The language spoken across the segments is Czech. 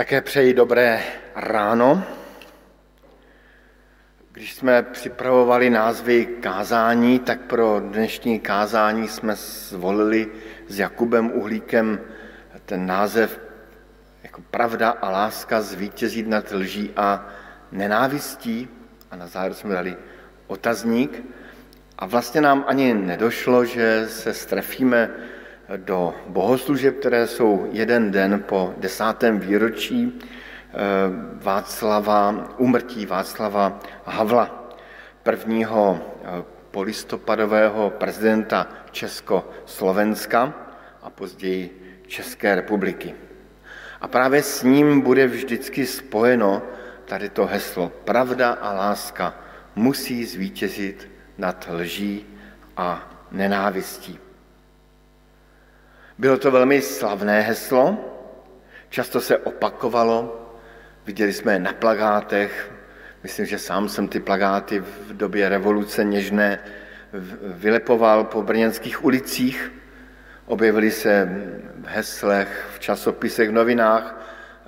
Také přeji dobré ráno. Když jsme připravovali názvy kázání, tak pro dnešní kázání jsme zvolili s Jakubem Uhlíkem ten název jako pravda a láska zvítězit nad lží a nenávistí. A na závěr jsme dali otazník. A vlastně nám ani nedošlo, že se strefíme do bohoslužeb, které jsou jeden den po desátém výročí eh, Václava, umrtí Václava Havla, prvního eh, polistopadového prezidenta Československa a později České republiky. A právě s ním bude vždycky spojeno tady to heslo pravda a láska musí zvítězit nad lží a nenávistí. Bylo to velmi slavné heslo, často se opakovalo, viděli jsme je na plagátech, myslím, že sám jsem ty plagáty v době revoluce něžné vylepoval po brněnských ulicích, objevily se v heslech, v časopisech, v novinách,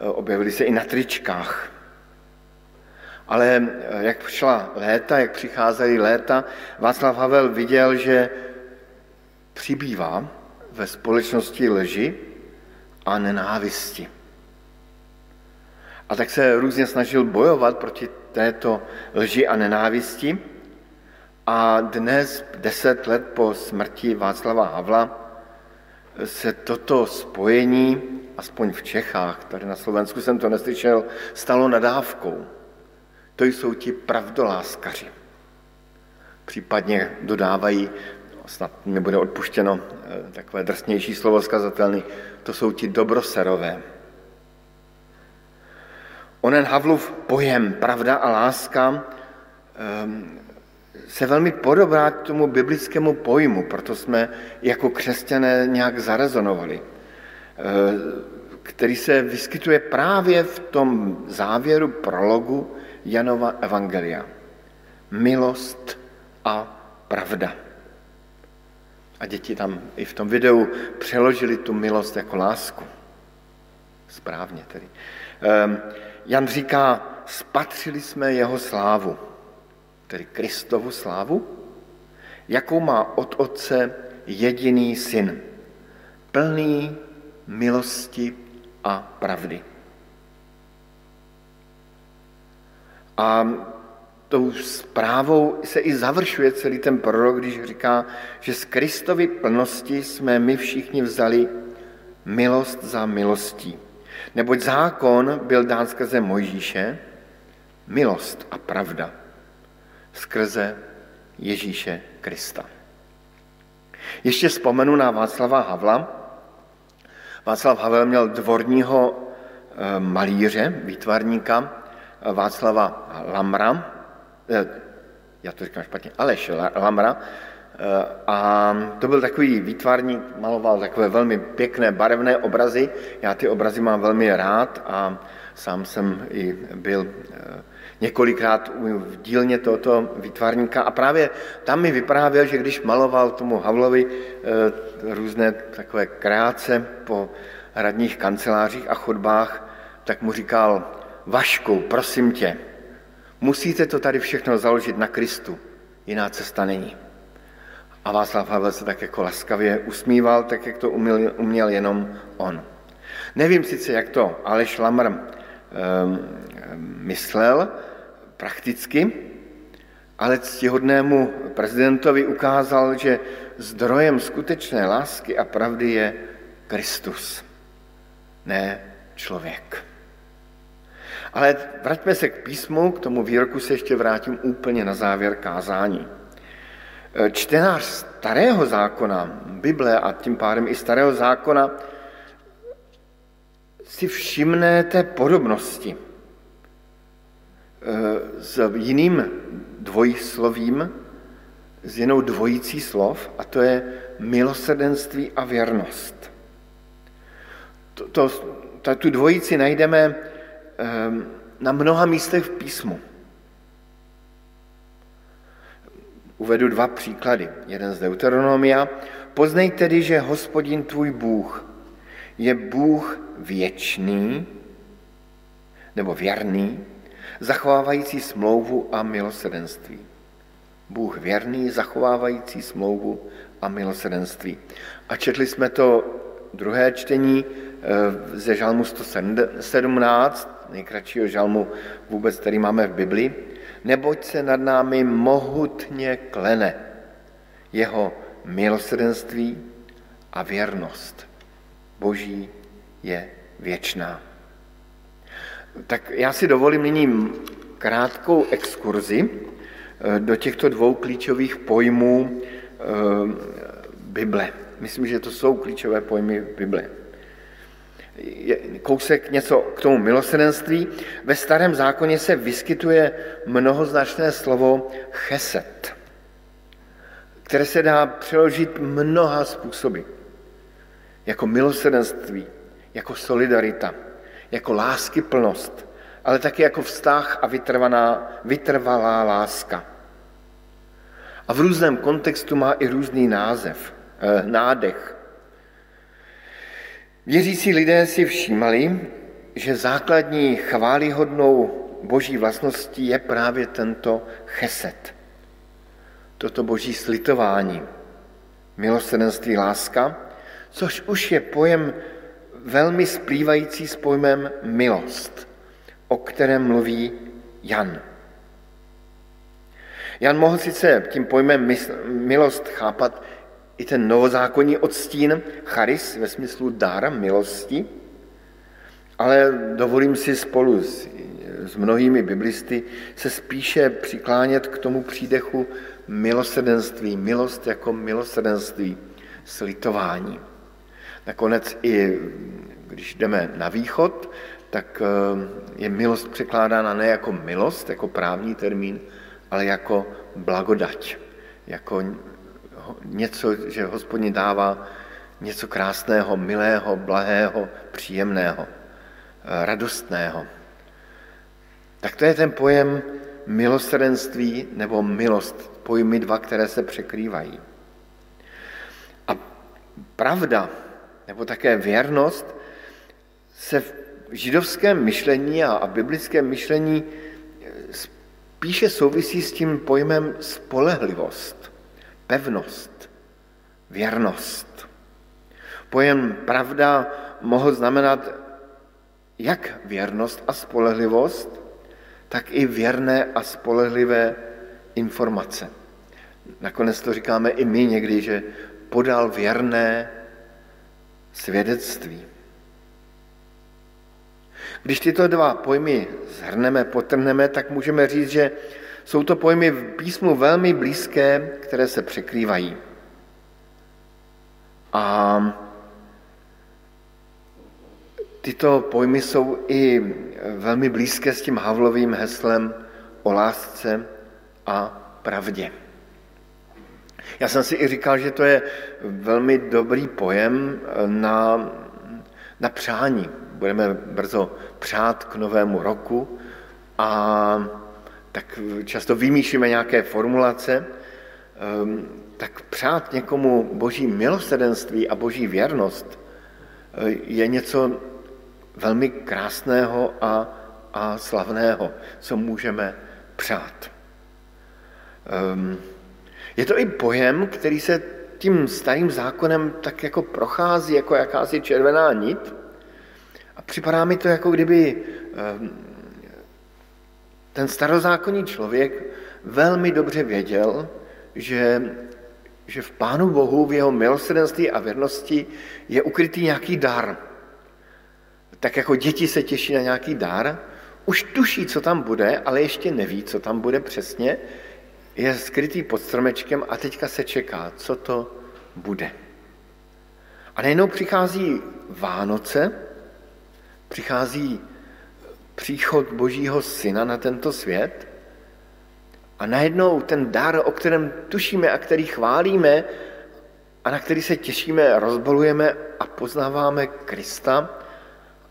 objevily se i na tričkách. Ale jak šla léta, jak přicházely léta, Václav Havel viděl, že přibývá ve společnosti lži a nenávisti. A tak se různě snažil bojovat proti této lži a nenávisti. A dnes, deset let po smrti Václava Havla, se toto spojení, aspoň v Čechách, tady na Slovensku jsem to neslyšel, stalo nadávkou. To jsou ti pravdoláskaři. Případně dodávají snad mi bude odpuštěno eh, takové drsnější slovo skazatelný, to jsou ti dobroserové. Onen Havlův pojem pravda a láska ehm, se velmi podobá tomu biblickému pojmu, proto jsme jako křesťané nějak zarezonovali, eh, který se vyskytuje právě v tom závěru prologu Janova Evangelia. Milost a pravda. A děti tam i v tom videu přeložili tu milost jako lásku. Správně tedy. Ehm, Jan říká, spatřili jsme jeho slávu, tedy Kristovu slávu, jakou má od Otce jediný syn, plný milosti a pravdy. A tou zprávou se i završuje celý ten prorok, když říká, že z Kristovy plnosti jsme my všichni vzali milost za milostí. Neboť zákon byl dán skrze Mojžíše, milost a pravda skrze Ježíše Krista. Ještě vzpomenu na Václava Havla. Václav Havel měl dvorního eh, malíře, výtvarníka Václava Lamra, Eh, já to říkám špatně, Aleš Lamra, eh, a to byl takový výtvarník, maloval takové velmi pěkné barevné obrazy. Já ty obrazy mám velmi rád a sám jsem i byl eh, několikrát v dílně tohoto výtvarníka. A právě tam mi vyprávěl, že když maloval tomu Havlovi různé takové kreace po hradních kancelářích a chodbách, tak mu říkal, Vašku, prosím tě, Musíte to tady všechno založit na Kristu, jiná cesta není. A Václav Havel se tak jako laskavě usmíval, tak jak to uměl, uměl jenom on. Nevím sice, jak to Aleš Lamr um, myslel prakticky, ale ctihodnému prezidentovi ukázal, že zdrojem skutečné lásky a pravdy je Kristus, ne člověk. Ale vraťme se k písmu, k tomu výroku se ještě vrátím úplně na závěr kázání. E, čtenář starého zákona, Bible a tím pádem i starého zákona, si všimne té podobnosti e, s jiným dvojslovím, s jinou dvojicí slov, a to je milosrdenství a věrnost. To, to, tu dvojici najdeme na mnoha místech v písmu. Uvedu dva příklady. Jeden z Deuteronomia. Poznej tedy, že hospodin tvůj Bůh je Bůh věčný, nebo věrný, zachovávající smlouvu a milosrdenství. Bůh věrný, zachovávající smlouvu a milosrdenství. A četli jsme to druhé čtení eh, ze žalmu 117, nejkratšího žalmu vůbec, který máme v Biblii. Neboť se nad námi mohutně klene jeho milosrdenství a věrnost. Boží je věčná. Tak já si dovolím nyní krátkou exkurzi eh, do těchto dvou klíčových pojmů eh, Bible. Myslím, že to jsou klíčové pojmy Bible. Kousek něco k tomu milosrdenství. Ve starém zákoně se vyskytuje mnohoznačné slovo cheset, které se dá přeložit mnoha způsoby. Jako milosrdenství, jako solidarita, jako lásky plnost, ale taky jako vztah a vytrvaná, vytrvalá láska. A v různém kontextu má i různý název, eh, nádech. Věřící lidé si všímali, že základní chválihodnou boží vlastností je právě tento cheset. Toto boží slitování, milosrdenství láska, což už je pojem velmi splývající s pojmem milost, o kterém mluví Jan. Jan mohl sice tím pojmem milost chápat i ten novozákonní odstín charis ve smyslu dára milosti, ale dovolím si spolu s, s mnohými biblisty se spíše přiklánět k tomu přídechu milosrdenství, milost jako milosrdenství, slitování. Nakonec i když jdeme na východ, tak eh, je milost překládána ne jako milost, jako právní termín, ale jako blagodať, jako něco, že hospodin dává něco krásného, milého, blahého, příjemného, eh, radostného. Tak to je ten pojem milosrdenství nebo milost, pojmy dva, které se překrývají. A pravda nebo také věrnost se v židovském myšlení a, a biblickém myšlení eh, spíše souvisí s tím pojmem spolehlivost, pevnost, věrnost. Pojem pravda mohl znamenat jak věrnost a spolehlivost, tak i věrné a spolehlivé informace. Nakonec to říkáme i my někdy, že podal věrné svědectví. Když tyto dva pojmy zhrneme, potrhneme, tak můžeme říct, že jsou to pojmy v písmu velmi blízké, které se překrývají. A tyto pojmy jsou i velmi blízké s tím Havlovým heslem o lásce a pravdě. Já jsem si i říkal, že to je velmi dobrý pojem na, na přání. Budeme brzo přát k novému roku a tak často vymýšlíme nějaké formulace, ehm, tak přát někomu boží milosrdenství a boží věrnost eh, je něco velmi krásného a, a slavného, co můžeme přát. Um, je to i pojem, který se tím starým zákonem tak jako prochází, jako jakási červená nit. A připadá mi to, jako kdyby ehm, ten starozákonní člověk velmi dobře věděl, že, že v Pánu Bohu, v jeho milosrdenství a věrnosti je ukrytý nějaký dar. Tak jako děti se těší na nějaký dar, už tuší, co tam bude, ale ještě neví, co tam bude přesně, je skrytý pod stromečkem a teďka se čeká, co to bude. A najednou přichází Vánoce, přichází příchod Božího Syna na tento svět? A najednou ten dar, o kterém tušíme a který chválíme a na který se těšíme, rozbalujeme a poznáváme Krista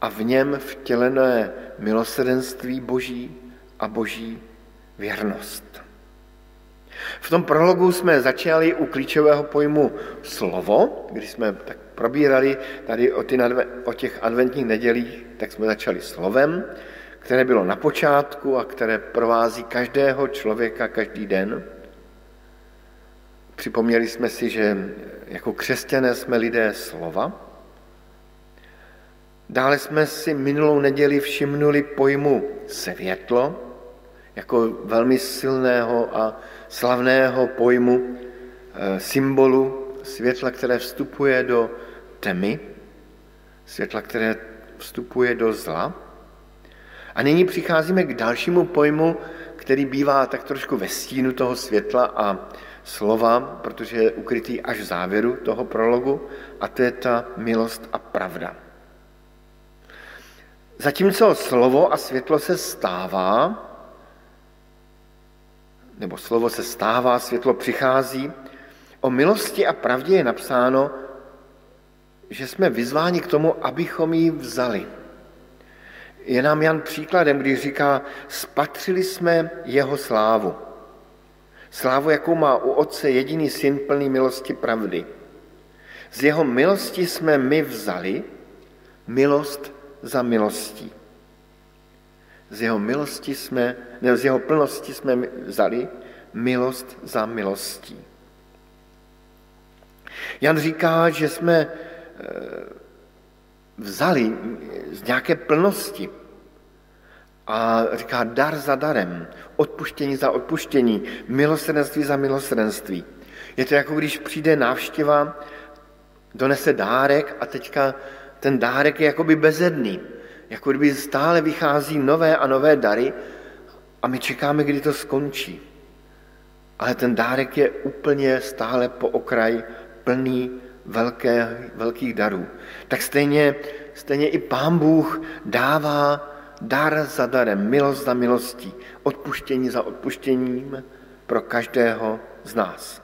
a v něm vtělené milosrdenství Boží a Boží věrnost. V tom prologu jsme začali u klíčového pojmu slovo, když jsme tak probírali tady o, ty, o těch adventních nedělích, tak jsme začali slovem, které bylo na počátku a které provází každého člověka každý den. Připomněli jsme si, že jako křesťané jsme lidé slova. Dále jsme si minulou neděli všimnuli pojmu světlo, jako velmi silného a slavného pojmu, eh, symbolu světla, které vstupuje do tmy, světla, které vstupuje do zla. A nyní přicházíme k dalšímu pojmu, který bývá tak trošku ve stínu toho světla a slova, protože je ukrytý až v závěru toho prologu, a to je ta milost a pravda. Zatímco slovo a světlo se stává, nebo slovo se stává, světlo přichází, o milosti a pravdě je napsáno, že jsme vyzváni k tomu, abychom ji vzali. Je nám Jan příkladem, když říká, spatřili jsme jeho slávu. Slávu, jakou má u Otce jediný syn plný milosti pravdy. Z jeho milosti jsme my vzali milost za milostí. Z jeho milosti jsme, ne, z jeho plnosti jsme vzali milost za milostí. Jan říká, že jsme eh, vzali z nějaké plnosti a říká dar za darem, odpuštění za odpuštění, milosrdenství za milosrdenství. Je to jako když přijde návštěva, donese dárek a teďka ten dárek je jakoby bezedný. Jako kdyby stále vychází nové a nové dary a my čekáme, kdy to skončí. Ale ten dárek je úplně stále po okraj plný velké, velkých darů. Tak stejně, stejně i Pán Bůh dává dar za darem, milost za milostí, odpuštění za odpuštěním pro každého z nás.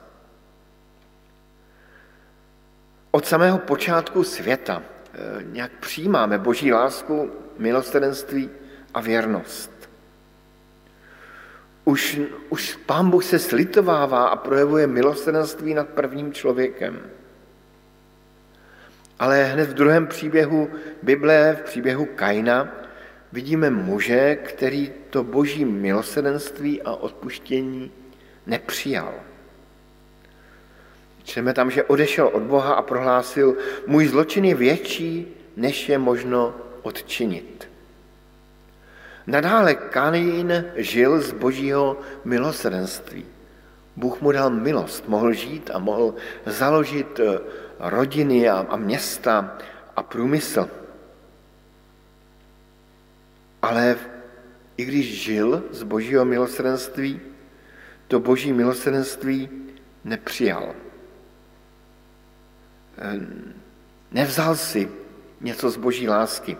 Od samého počátku světa eh, nějak přijímáme boží lásku, milosrdenství a věrnost. Už, už pán Bůh se slitovává a projevuje milosrdenství nad prvním člověkem. Ale hned v druhém příběhu Bible, v příběhu Kaina, vidíme muže, který to boží milosrdenství a odpuštění nepřijal. Čteme tam, že odešel od Boha a prohlásil, můj zločin je větší, než je možno odčinit. Nadále Kain žil z božího milosrdenství. Bůh mu dal milost, mohl žít a mohl založit eh, rodiny a, a města a průmysl. Ale i když žil z božího milosrdenství, to boží milosrdenství nepřijal. Ehm, nevzal si něco z boží lásky.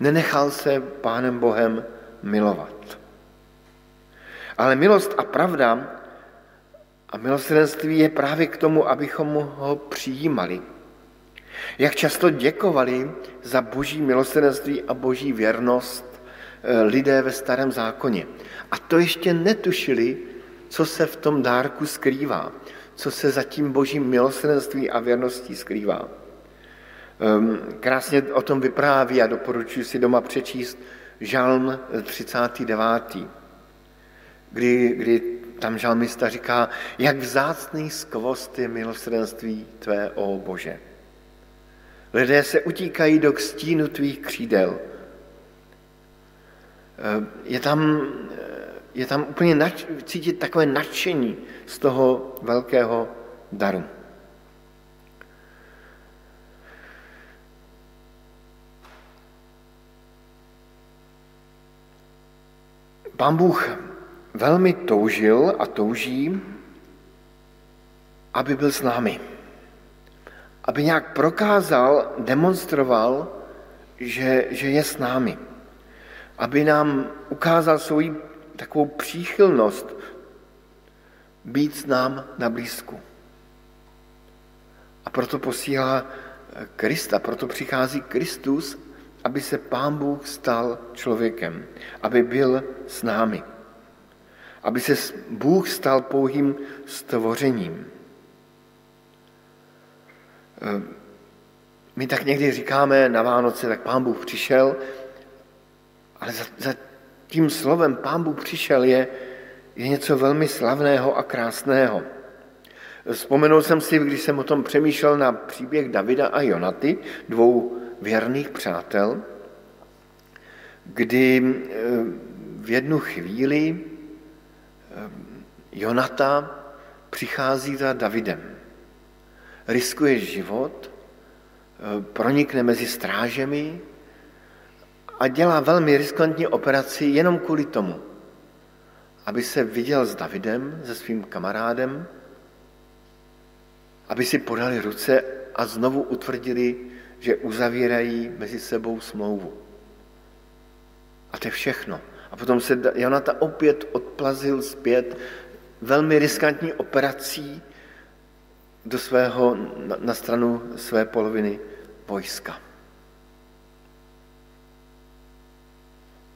Nenechal se Pánem Bohem milovat. Ale milost a pravda a milosrdenství je právě k tomu, abychom ho přijímali. Jak často děkovali za boží milosrdenství a boží věrnost eh, lidé ve starém zákoně. A to ještě netušili, co se v tom dárku skrývá, co se za tím božím milosrdenství a věrností skrývá. Ehm, krásně o tom vypráví a doporučuji si doma přečíst Žalm 39., kdy, kdy tam žalmista říká, jak vzácný skvost je milosrdenství tvé, o Bože. Lidé se utíkají do stínu tvých křídel. Eh, je tam, eh, je tam úplně nač, cítit takové nadšení z toho velkého daru. Pán Bůh velmi toužil a touží, aby byl s námi. Aby nějak prokázal, demonstroval, že, že je s námi. Aby nám ukázal svoji takovou příchylnost být s nám na blízku. A proto posílá Krista, proto přichází Kristus, aby se Pán Bůh stal člověkem, aby byl s námi aby se Bůh stal pouhým stvořením. Eh, my tak někdy říkáme na Vánoce, tak pán Bůh přišel Ale za, za tím slovem Pán Bůh přišel je, je něco velmi slavného a krásného. Vzpomenul jsem si, když jsem o tom přemýšlel na příběh Davida a Jonaty, dvou věrných přátel, kdy eh, v jednu chvíli Jonata přichází za Davidem. Riskuje život, eh, pronikne mezi strážemi a dělá velmi riskantní operaci jenom kvůli tomu, aby se viděl s Davidem, se svým kamarádem, aby si podali ruce a znovu utvrdili, že uzavírají mezi sebou smlouvu. A to je všechno. A potom se Jonata opět odplazil zpět velmi riskantní operací do svého, na, stranu své poloviny vojska.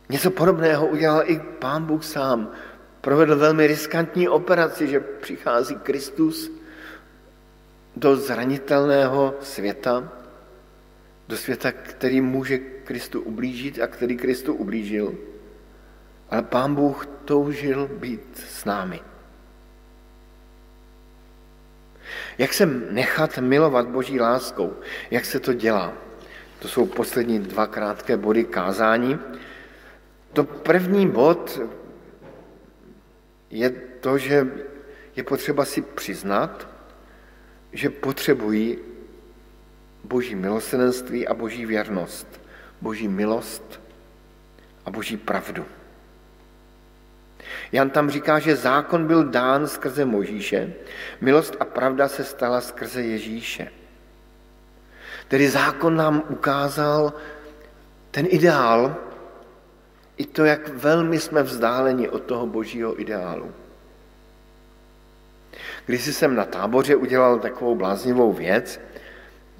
Něco podobného udělal i pán Bůh sám. Provedl velmi riskantní operaci, že přichází Kristus do zranitelného světa, do světa, který může Kristu ublížit a který Kristu ublížil. Ale pán Bůh toužil být s námi. Jak se nechat milovat Boží láskou? Jak se to dělá? To jsou poslední dva krátké body kázání. To první bod je to, že je potřeba si přiznat, že potřebují boží milosrdenství a boží věrnost, boží milost a boží pravdu. Jan tam říká, že zákon byl dán skrze Možíše, milost a pravda se stala skrze Ježíše. Tedy zákon nám ukázal ten ideál, i to, jak velmi jsme vzdáleni od toho božího ideálu. Když jsem na táboře udělal takovou bláznivou věc,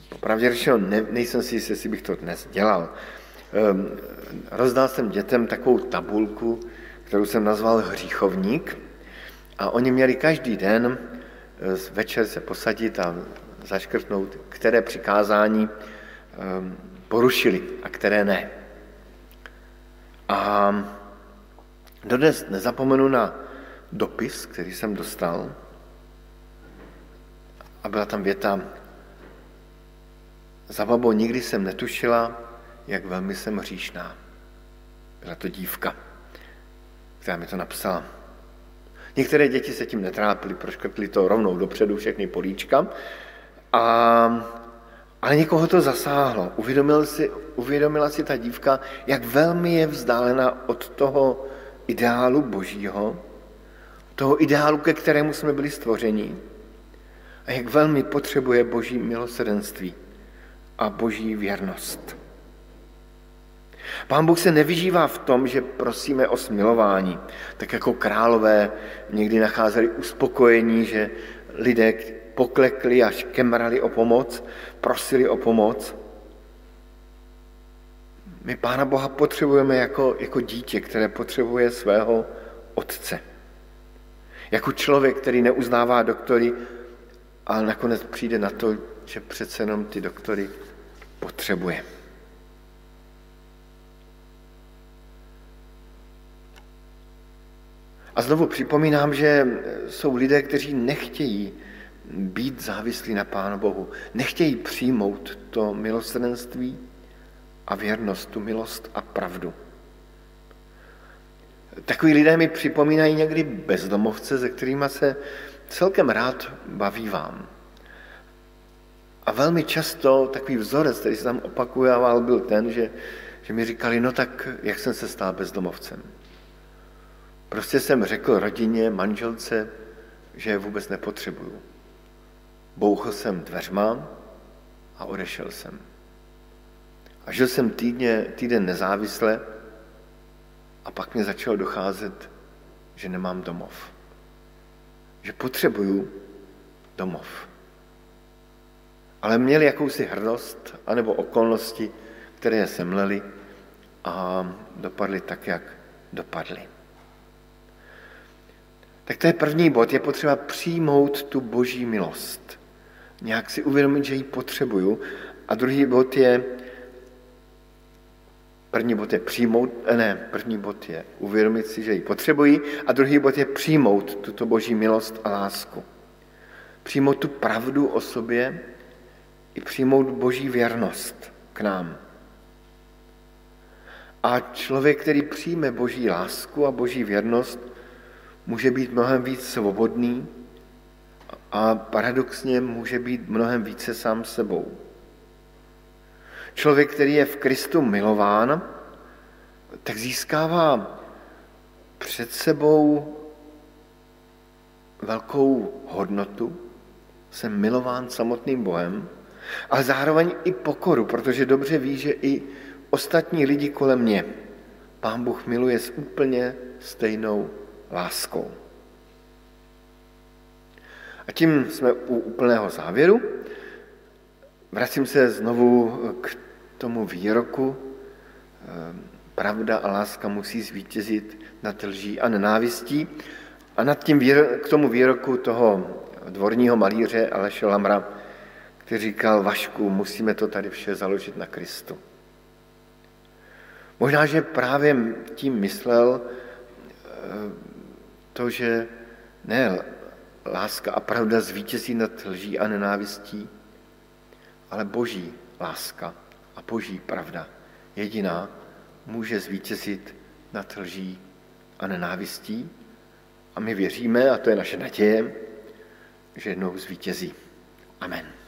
popravdě řečeno, ne, nejsem si jistý, jestli bych to dnes dělal. Um, rozdal jsem dětem takovou tabulku, kterou jsem nazval hříchovník a oni měli každý den eh, večer se posadit a zaškrtnout, které přikázání um, porušili a které ne. A dodnes nezapomenu na dopis, který jsem dostal, a byla tam věta, za babo nikdy jsem netušila, jak velmi jsem hříšná. Byla to dívka, která mi to napsala. Některé děti se tím netrápily, proškrtli to rovnou dopředu všechny políčka, a, ale někoho to zasáhlo. Uvědomil si, uvědomila si ta dívka, jak velmi je vzdálena od toho ideálu božího, toho ideálu, ke kterému jsme byli stvořeni a jak velmi potřebuje boží milosrdenství a boží věrnost. Pán Bůh se nevyžívá v tom, že prosíme o smilování, tak jako králové někdy nacházeli uspokojení, že lidé poklekli až kemrali o pomoc, prosili o pomoc. My Pána Boha potřebujeme jako, jako dítě, které potřebuje svého otce. Jako člověk, který neuznává doktory, ale nakonec přijde na to, že přece jenom ty doktory potřebuje. A znovu připomínám, že jsou lidé, kteří nechtějí být závislí na Pánu Bohu, nechtějí přijmout to milosrdenství a věrnost, tu milost a pravdu. Takový lidé mi připomínají někdy bezdomovce, se kterými se celkem rád baví vám. A velmi často takový vzorec, který se tam opakuje, byl ten, že, že mi říkali, no tak jak jsem se stal bezdomovcem. Prostě jsem řekl rodině, manželce, že je vůbec nepotřebuju. Bouchl jsem dveřma a odešel jsem. A žil jsem týdně, týden nezávisle a pak mi začalo docházet, že nemám domov. Že potřebuju domov. Ale měli jakousi hrdost anebo okolnosti, které je semleli a dopadly tak, jak dopadly. Tak to je první bod, je potřeba přijmout tu boží milost. Nějak si uvědomit, že ji potřebuju. A druhý bod je První bod je přijmout, eh, ne, první bod je uvědomit si, že ji potřebují a druhý bod je přijmout tuto boží milost a lásku. Přijmout tu pravdu o sobě i přijmout boží věrnost k nám. A člověk, který přijme boží lásku a boží věrnost, může být mnohem víc svobodný a paradoxně může být mnohem více sám sebou. Člověk, který je v Kristu milován, tak získává před sebou velkou hodnotu, jsem milován samotným Bohem, ale zároveň i pokoru, protože dobře ví, že i ostatní lidi kolem mě Pán Bůh miluje s úplně stejnou láskou. A tím jsme u úplného závěru. Vracím se znovu k tomu výroku. Ehm, pravda a láska musí zvítězit nad lží a nenávistí. A nad tím, k tomu výroku toho dvorního malíře Aleše Lamra, který říkal, Vašku, musíme to tady vše založit na Kristu. Možná, že právě tím myslel ehm, to, že ne láska a pravda zvítězí nad lží a nenávistí, ale boží láska a boží pravda jediná může zvítězit nad lží a nenávistí. A my věříme, a to je naše naděje, že jednou zvítězí. Amen.